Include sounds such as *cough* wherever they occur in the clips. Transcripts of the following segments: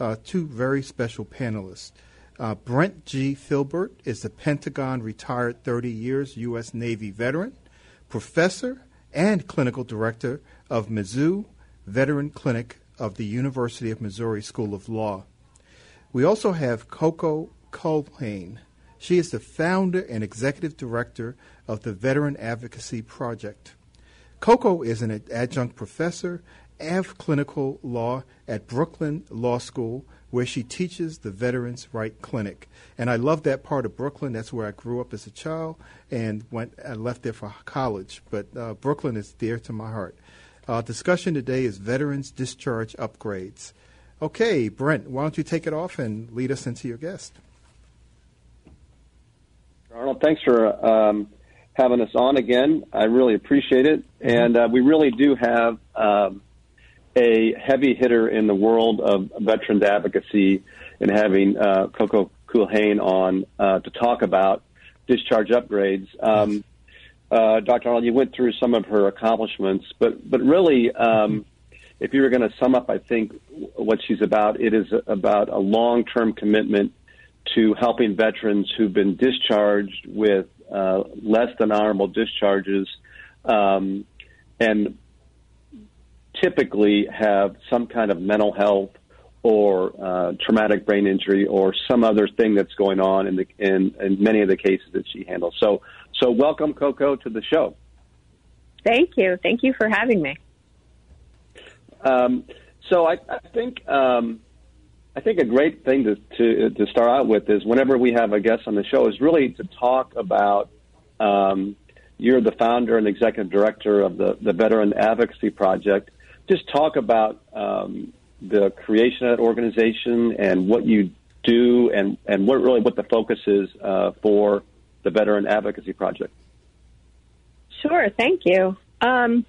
uh, two very special panelists. Uh, Brent G. Filbert is the Pentagon retired 30 years U.S. Navy veteran, professor, and clinical director of Mizzou Veteran Clinic of the University of Missouri School of Law. We also have Coco Culhane. She is the founder and executive director of the Veteran Advocacy Project. Coco is an adjunct professor of clinical law at Brooklyn Law School, where she teaches the Veterans Right Clinic. And I love that part of Brooklyn. That's where I grew up as a child and went. I left there for college, but uh, Brooklyn is dear to my heart. Our discussion today is veterans discharge upgrades. Okay, Brent, why don't you take it off and lead us into your guest? Arnold, thanks for um, having us on again. I really appreciate it, and uh, we really do have. Um, a heavy hitter in the world of veterans advocacy and having uh, Coco Culhane on uh, to talk about discharge upgrades. Um, uh, Dr. Arnold, you went through some of her accomplishments, but but really, um, if you were going to sum up, I think what she's about, it is about a long-term commitment to helping veterans who've been discharged with uh, less than honorable discharges, um, and typically have some kind of mental health or uh, traumatic brain injury or some other thing that's going on in the in, in many of the cases that she handles. So so welcome Coco to the show. Thank you. Thank you for having me. Um, so I, I think um, I think a great thing to, to to start out with is whenever we have a guest on the show is really to talk about um, you're the founder and executive director of the, the Veteran Advocacy Project just talk about um, the creation of that organization and what you do and, and what really what the focus is uh, for the Veteran Advocacy Project. Sure, thank you. Um,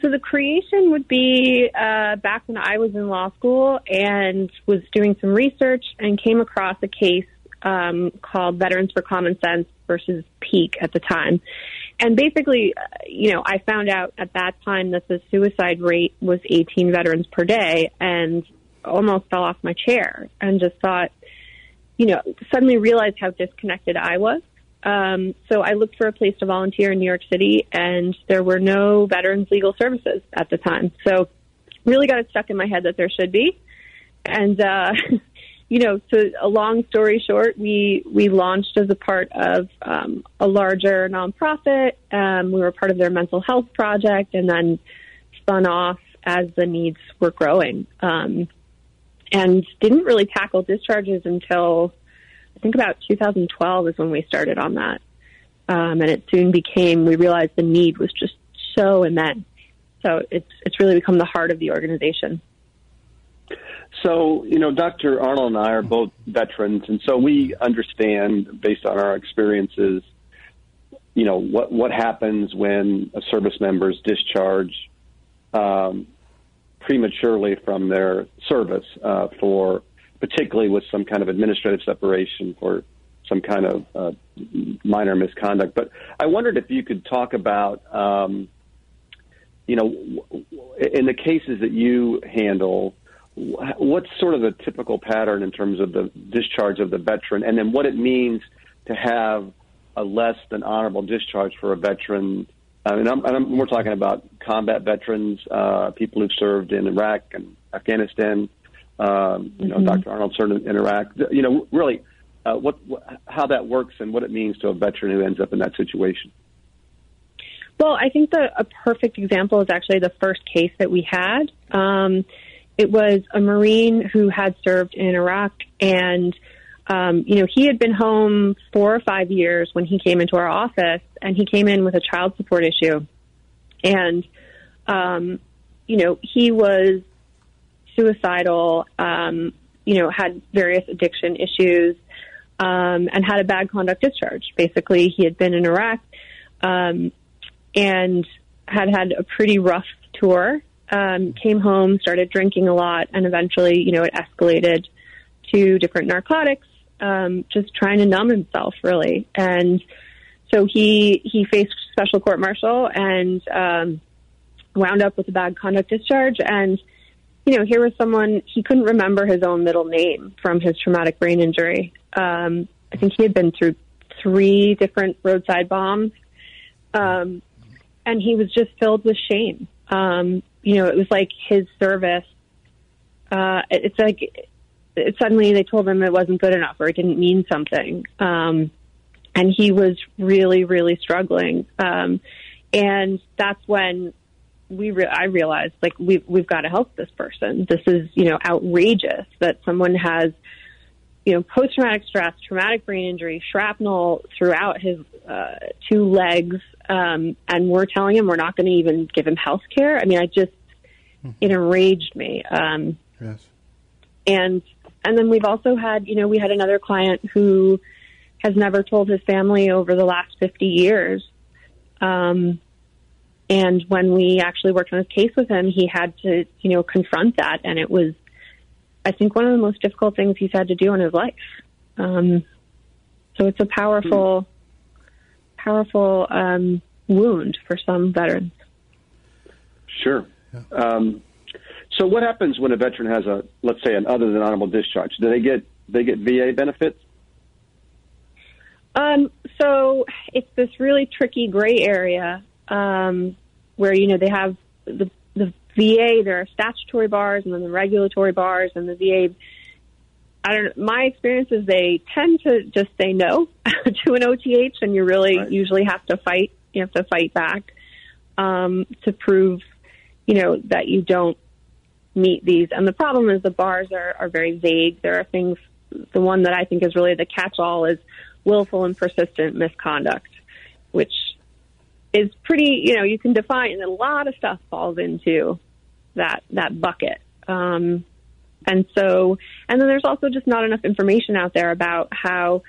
so the creation would be uh, back when I was in law school and was doing some research and came across a case um, called Veterans for Common Sense versus Peake at the time. And basically, uh, you know, I found out at that time that the suicide rate was 18 veterans per day and almost fell off my chair and just thought, you know, suddenly realized how disconnected I was. Um, so I looked for a place to volunteer in New York City and there were no veterans legal services at the time. So really got it stuck in my head that there should be. And, uh, *laughs* you know, so a long story short, we we launched as a part of um, a larger nonprofit. Um, we were part of their mental health project, and then spun off as the needs were growing. Um, and didn't really tackle discharges until I think about 2012 is when we started on that. Um, and it soon became we realized the need was just so immense. So it's it's really become the heart of the organization. So, you know, Dr. Arnold and I are both veterans, and so we understand, based on our experiences, you know, what, what happens when a service member is discharged um, prematurely from their service uh, for, particularly with some kind of administrative separation for some kind of uh, minor misconduct. But I wondered if you could talk about, um, you know, in the cases that you handle, what's sort of the typical pattern in terms of the discharge of the veteran, and then what it means to have a less than honorable discharge for a veteran. I mean, I'm, I'm, we're talking about combat veterans, uh, people who've served in Iraq and Afghanistan. Um, you know, mm-hmm. Dr. Arnold served in Iraq. You know, really, uh, what, how that works and what it means to a veteran who ends up in that situation. Well, I think the a perfect example is actually the first case that we had. Um, it was a Marine who had served in Iraq and um, you know, he had been home four or five years when he came into our office, and he came in with a child support issue. And, um, you know, he was suicidal, um, you know, had various addiction issues um, and had a bad conduct discharge. Basically, he had been in Iraq um, and had had a pretty rough tour. Um, came home, started drinking a lot, and eventually, you know, it escalated to different narcotics, um, just trying to numb himself, really. And so he he faced special court martial and um, wound up with a bad conduct discharge. And you know, here was someone he couldn't remember his own middle name from his traumatic brain injury. Um, I think he had been through three different roadside bombs, um, and he was just filled with shame. Um, you know, it was like his service. Uh, it's like it, suddenly they told him it wasn't good enough or it didn't mean something. Um, and he was really, really struggling. Um, and that's when we re- I realized like we've we've got to help this person. This is you know outrageous that someone has you know post traumatic stress, traumatic brain injury, shrapnel throughout his uh, two legs, um, and we're telling him we're not going to even give him health care. I mean, I just mm-hmm. it enraged me. Um, yes. And and then we've also had you know we had another client who has never told his family over the last 50 years. Um, and when we actually worked on his case with him, he had to, you know, confront that. And it was, I think, one of the most difficult things he's had to do in his life. Um, so it's a powerful, powerful um, wound for some veterans. Sure. Um, so what happens when a veteran has a, let's say, an other than honorable discharge? Do they get they get VA benefits? Um, so it's this really tricky gray area um, where you know they have the the VA. There are statutory bars and then the regulatory bars, and the VA. I don't. My experience is they tend to just say no *laughs* to an OTH, and you really right. usually have to fight. You have to fight back um, to prove, you know, that you don't meet these. And the problem is the bars are, are very vague. There are things. The one that I think is really the catch-all is willful and persistent misconduct, which is pretty, you know, you can define, and a lot of stuff falls into that that bucket. Um, and so, and then there's also just not enough information out there about how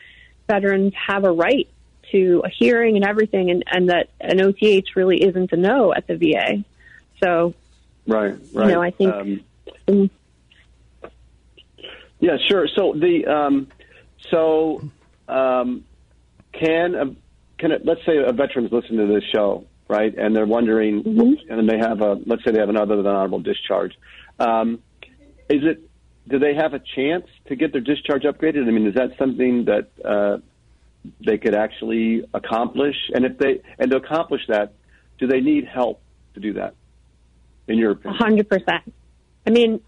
veterans have a right to a hearing and everything, and, and that an OTH really isn't a no at the VA. So, right, right. You know, I think. Um, yeah, sure. So the um, so um, can a, can it, let's say a veteran's listening to this show, right, and they're wondering, mm-hmm. and they have a let's say they have another than honorable discharge. Um, is it do they have a chance to get their discharge upgraded? I mean, is that something that uh, they could actually accomplish? And if they and to accomplish that, do they need help to do that? In your opinion, hundred percent. I mean,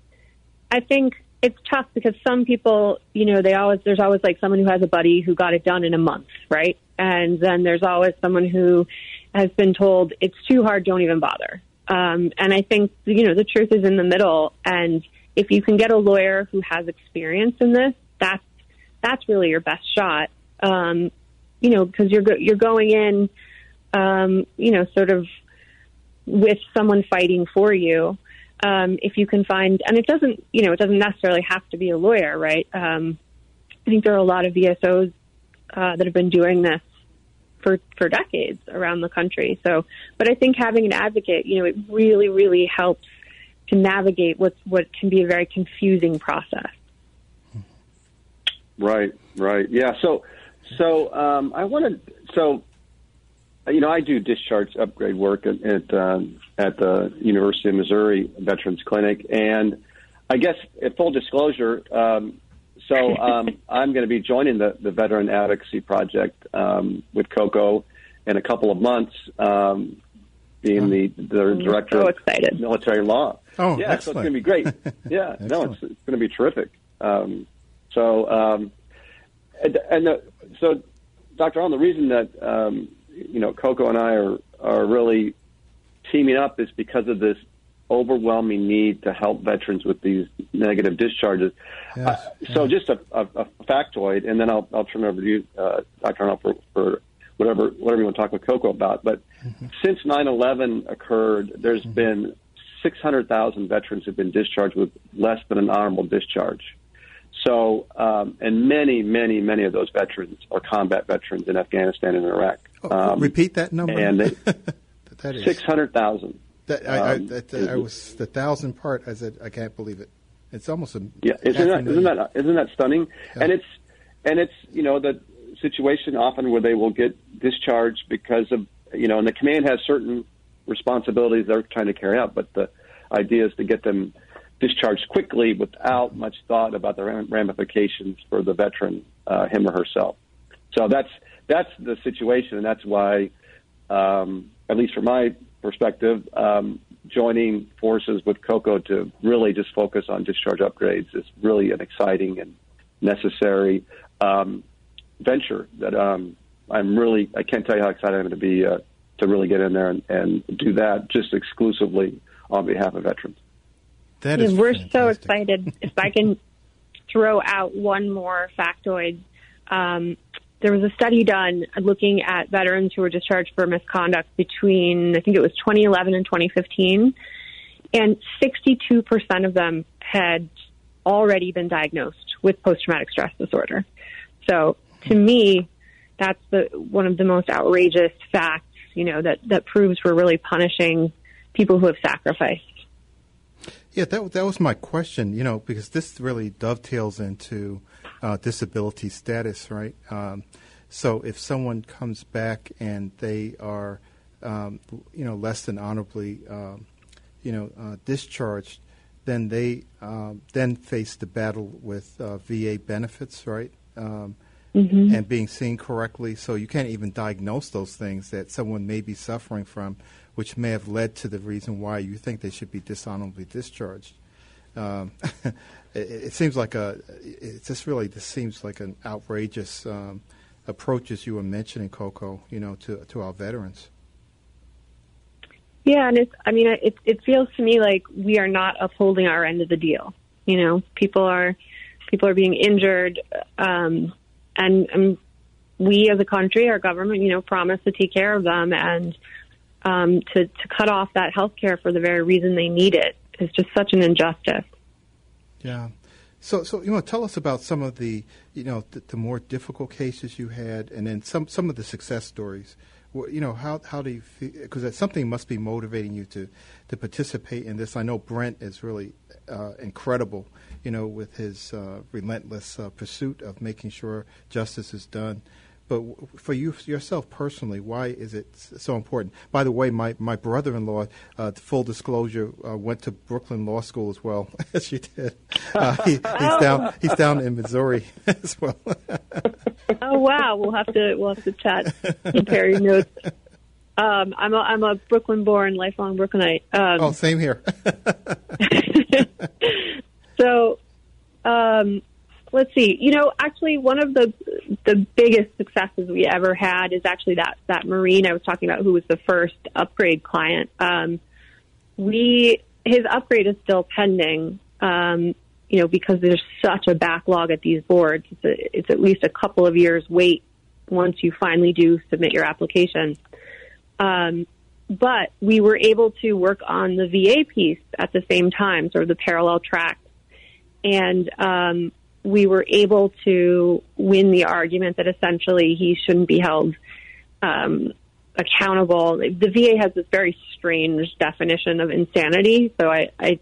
I think it's tough because some people, you know, they always there's always like someone who has a buddy who got it done in a month, right? And then there's always someone who has been told it's too hard, don't even bother. Um, and I think you know the truth is in the middle. And if you can get a lawyer who has experience in this, that's that's really your best shot. Um, you know, because you're go- you're going in, um, you know, sort of with someone fighting for you um, if you can find, and it doesn't, you know, it doesn't necessarily have to be a lawyer, right? Um, I think there are a lot of VSOs uh, that have been doing this for for decades around the country. So, but I think having an advocate, you know, it really, really helps to navigate what's what can be a very confusing process. Right, right, yeah. So, so um, I wanted so you know, I do discharge upgrade work at at, um, at the University of Missouri Veterans Clinic, and I guess, at full disclosure, um, so um, *laughs* I'm going to be joining the, the Veteran Advocacy Project um, with Coco in a couple of months, um, being the, the director so of military law. Oh, yeah, excellent. so it's going to be great. *laughs* Yeah, no, it's, it's going to be terrific. Um, so, um, and, and uh, so, Dr. Arnold, the reason that um, you know, Coco and I are are really teaming up is because of this overwhelming need to help veterans with these negative discharges. Yes, uh, so, just a, a, a, factoid, and then I'll I'll turn over to you, uh, Dr. Arnold, for, for whatever whatever you want to talk with Coco about. But mm-hmm. since 9/11 occurred, there's mm-hmm. been 600,000 veterans have been discharged with less than an honorable discharge. So, um, and many, many, many of those veterans are combat veterans in Afghanistan and Iraq. Oh, um, repeat that number. And they, *laughs* that is six hundred thousand. That I, I, um, that, I, was the thousand part. I said I can't believe it. It's almost a yeah. Isn't that isn't that isn't that stunning? Yeah. And it's and it's you know the situation often where they will get discharged because of you know, and the command has certain responsibilities they're trying to carry out, but the idea is to get them discharged quickly without much thought about the ramifications for the veteran, uh, him or herself. So that's that's the situation, and that's why, um, at least from my perspective, um, joining forces with COCO to really just focus on discharge upgrades is really an exciting and necessary um, venture that um, I'm really I can't tell you how excited I'm to be uh, to really get in there and, and do that just exclusively on behalf of veterans. That is We're fantastic. so excited. if I can throw out one more factoid, um, there was a study done looking at veterans who were discharged for misconduct between I think it was 2011 and 2015, and 62% of them had already been diagnosed with post-traumatic stress disorder. So to me, that's the one of the most outrageous facts, you know, that that proves we're really punishing people who have sacrificed. Yeah, that that was my question. You know, because this really dovetails into uh, disability status, right? Um, so if someone comes back and they are, um, you know, less than honorably, um, you know, uh, discharged, then they um, then face the battle with uh, VA benefits, right? Um, mm-hmm. and being seen correctly. So you can't even diagnose those things that someone may be suffering from, which may have led to the reason why you think they should be dishonorably discharged. Um, *laughs* it, it, seems like a. It just really this seems like an outrageous um, approach, as you were mentioning, Coco. You know, to to our veterans. Yeah, and it's. I mean, it it feels to me like we are not upholding our end of the deal. You know, people are people are being injured. Um, and, and we as a country, our government, you know, promised to take care of them and um, to, to cut off that health care for the very reason they need it is just such an injustice. Yeah. So, so you know, tell us about some of the, you know, the, the more difficult cases you had, and then some some of the success stories. You know, how how do you feel? Because something must be motivating you to to participate in this. I know Brent is really uh, incredible you know, with his uh, relentless uh, pursuit of making sure justice is done. But for you yourself personally, why is it so important? By the way, my, my brother-in-law, uh, full disclosure, uh, went to Brooklyn Law School as well *laughs* as you did. Uh, he, he's down he's down in Missouri *laughs* as well. *laughs* oh wow, we'll have to we'll have to chat, compare notes. Um, I'm a I'm a Brooklyn-born, lifelong Brooklynite. Um, oh, same here. So, um, let's see. You know, actually, one of the the biggest successes we ever had is actually that that Marine I was talking about, who was the first upgrade client. Um, we his upgrade is still pending. Um, you know, because there's such a backlog at these boards. It's, a, it's at least a couple of years wait once you finally do submit your application. Um, but we were able to work on the VA piece at the same time, sort of the parallel track and um, we were able to win the argument that essentially he shouldn't be held um, accountable. The VA has this very strange definition of insanity, so I, I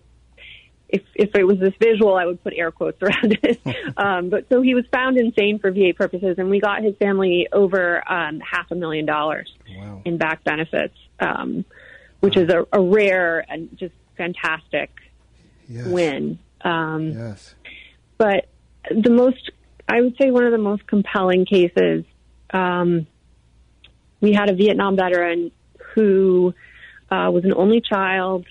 if if it was this visual, I would put air quotes *laughs* around it. *laughs* um, but so he was found insane for VA purposes, and we got his family over um, half a million dollars wow. in back benefits, um, which wow. is a, a, rare and just fantastic yes. win. Um, yes. But the most, I would say, one of the most compelling cases. Um, we had a Vietnam veteran who uh, was an only child,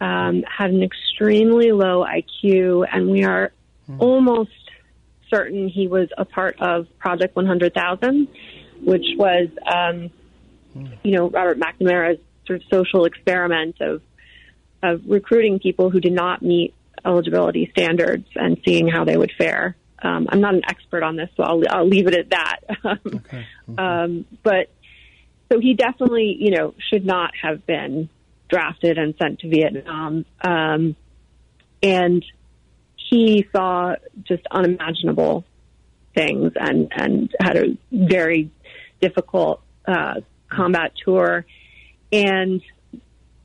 um, had an extremely low IQ, and we are mm. almost certain he was a part of Project 100,000, which was, um, mm. you know, Robert McNamara's sort of social experiment of of recruiting people who did not meet eligibility standards and seeing how they would fare. Um, I'm not an expert on this, so I'll, I'll leave it at that. *laughs* okay. Um, but so he definitely, you know, should not have been drafted and sent to Vietnam. Um, and he saw just unimaginable things and and had a very difficult uh, combat tour. And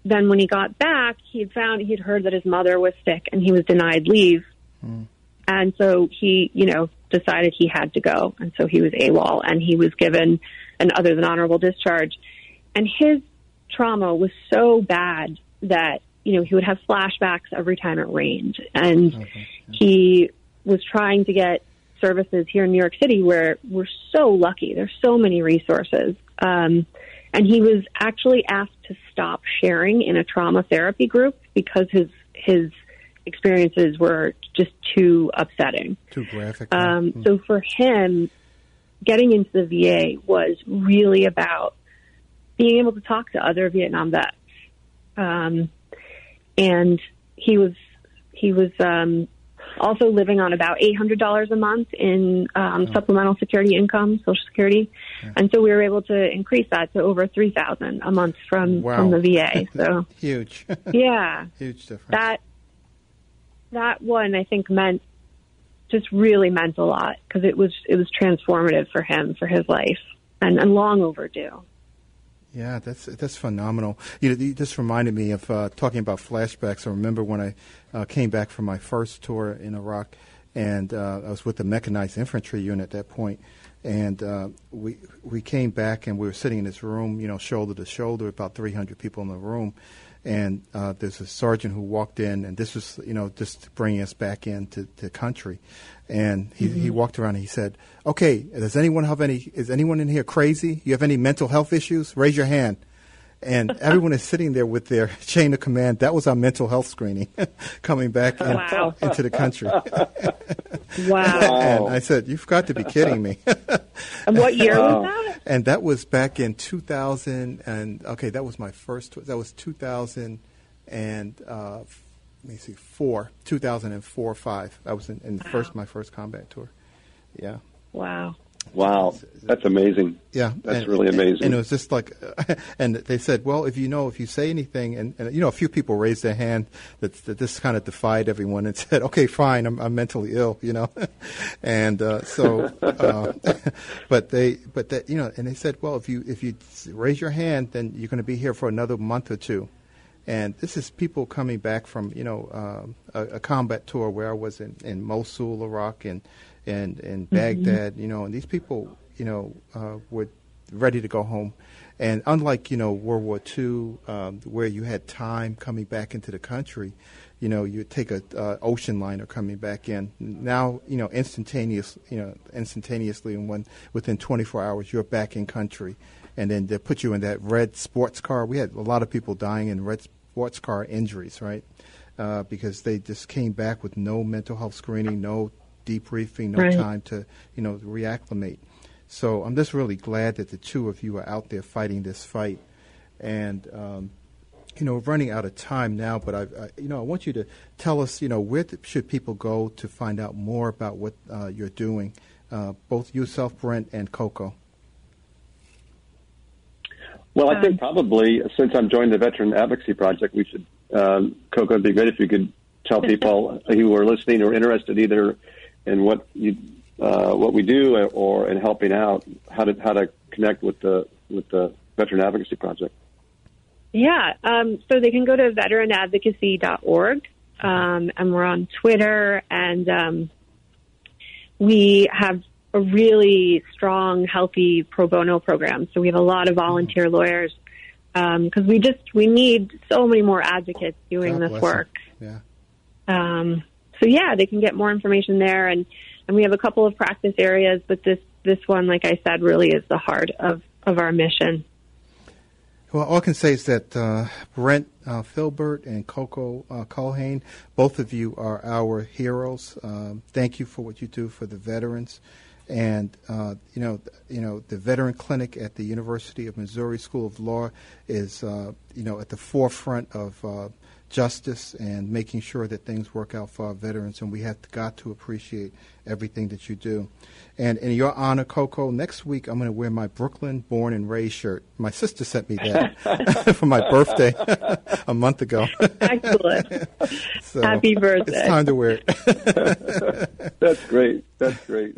then when he got back, he had found he'd heard that his mother was sick and he was denied leave. Mm. And so he, you know, decided he had to go. And so he was AWOL and he was given an other than honorable discharge. And his trauma was so bad that, you know, he would have flashbacks every time it rained. And okay. he was trying to get services here in New York City where we're so lucky. There's so many resources. Um, and he was actually asked to stop sharing in a trauma therapy group because his his experiences were just too upsetting. Too graphic. Um, mm So for him, getting into the VA was really about being able to talk to other Vietnam vets. Um, and he was he was um, also living on about $800 a month in um, oh. supplemental security income, Social Security, yeah. and so we were able to increase that to over 3000 a month from wow. from the VA. *laughs* So huge, *laughs* yeah, huge difference. That that one I think meant just really meant a lot because it was it was transformative for him for his life and, and long overdue. Yeah, that's that's phenomenal. You know, just reminded me of uh, talking about flashbacks. I remember when I uh, came back from my first tour in Iraq, and uh, I was with the mechanized infantry unit at that point, and uh, we we came back and we were sitting in this room, you know, shoulder to shoulder, about 300 people in the room, and uh, there's a sergeant who walked in, and this was, you know, just bringing us back into the country. And he, mm-hmm. he walked around and he said, "Okay, does anyone have any? Is anyone in here crazy? You have any mental health issues? Raise your hand." And everyone is sitting there with their *laughs* chain of command. That was our mental health screening *laughs* coming back in, wow. into the country. *laughs* wow. And I said, You've got to be kidding me. and what year was that? And that was back in 2000. And okay, that was my first, that was 2000 and, uh, let me see, four, 2004, five. That was in, in wow. first, my first combat tour. Yeah. Wow. Wow, that's amazing. Yeah, that's and, really amazing. And it was just like, *laughs* and they said, well, if you know, if you say anything, and, and you know, a few people raised their hand that, that this kind of defied everyone and *laughs* said, okay, fine, I'm, I'm mentally ill, you know, *laughs* and uh, so, uh, but they, but that, you know, and they said, well, if you if you raise your hand, then you're going to be here for another month or two. And this is people coming back from, you know, uh, a, a combat tour where I was in, in Mosul, Iraq, and and and. Baghdad, mm-hmm. you know, and these people, you know, uh, were ready to go home. And unlike you know World War II, um, where you had time coming back into the country, you know, you take a uh, ocean liner coming back in. Now, you know, instantaneous, you know, instantaneously, and when within 24 hours, you're back in country, and then they put you in that red sports car. We had a lot of people dying in red sports car injuries, right? Uh, because they just came back with no mental health screening, no debriefing, no right. time to, you know, reacclimate. So I'm just really glad that the two of you are out there fighting this fight. And, um, you know, we're running out of time now, but I, I, you know, I want you to tell us, you know, where should people go to find out more about what uh, you're doing, uh, both yourself, Brent, and Coco. Well, I think probably since I'm joining the Veteran Advocacy Project, we should, um, Coco, it'd be great if you could tell people who are listening or interested either and what you uh, what we do or in helping out how to how to connect with the with the veteran advocacy project. Yeah um, so they can go to veteranadvocacy.org um, and we're on twitter and um, we have a really strong healthy pro bono program. So we have a lot of volunteer lawyers because um, we just we need so many more advocates doing God this work. yeah. Um, so yeah, they can get more information there, and and we have a couple of practice areas, but this this one, like I said, really is the heart of of our mission. Well, all I can say is that uh, Brent uh, Filbert and Coco uh, both of you are our heroes. Um, thank you for what you do for the veterans. And uh, you know, you know, the veteran clinic at the University of Missouri School of Law is uh, you know at the forefront of uh, justice and making sure that things work out for our veterans. And we have got to appreciate everything that you do. And in your honor, Coco, next week I'm going to wear my Brooklyn Born and Raised shirt. My sister sent me that *laughs* for my birthday *laughs* a month ago. Excellent. *laughs* so Happy birthday. It's time to wear it. That's great. That's great.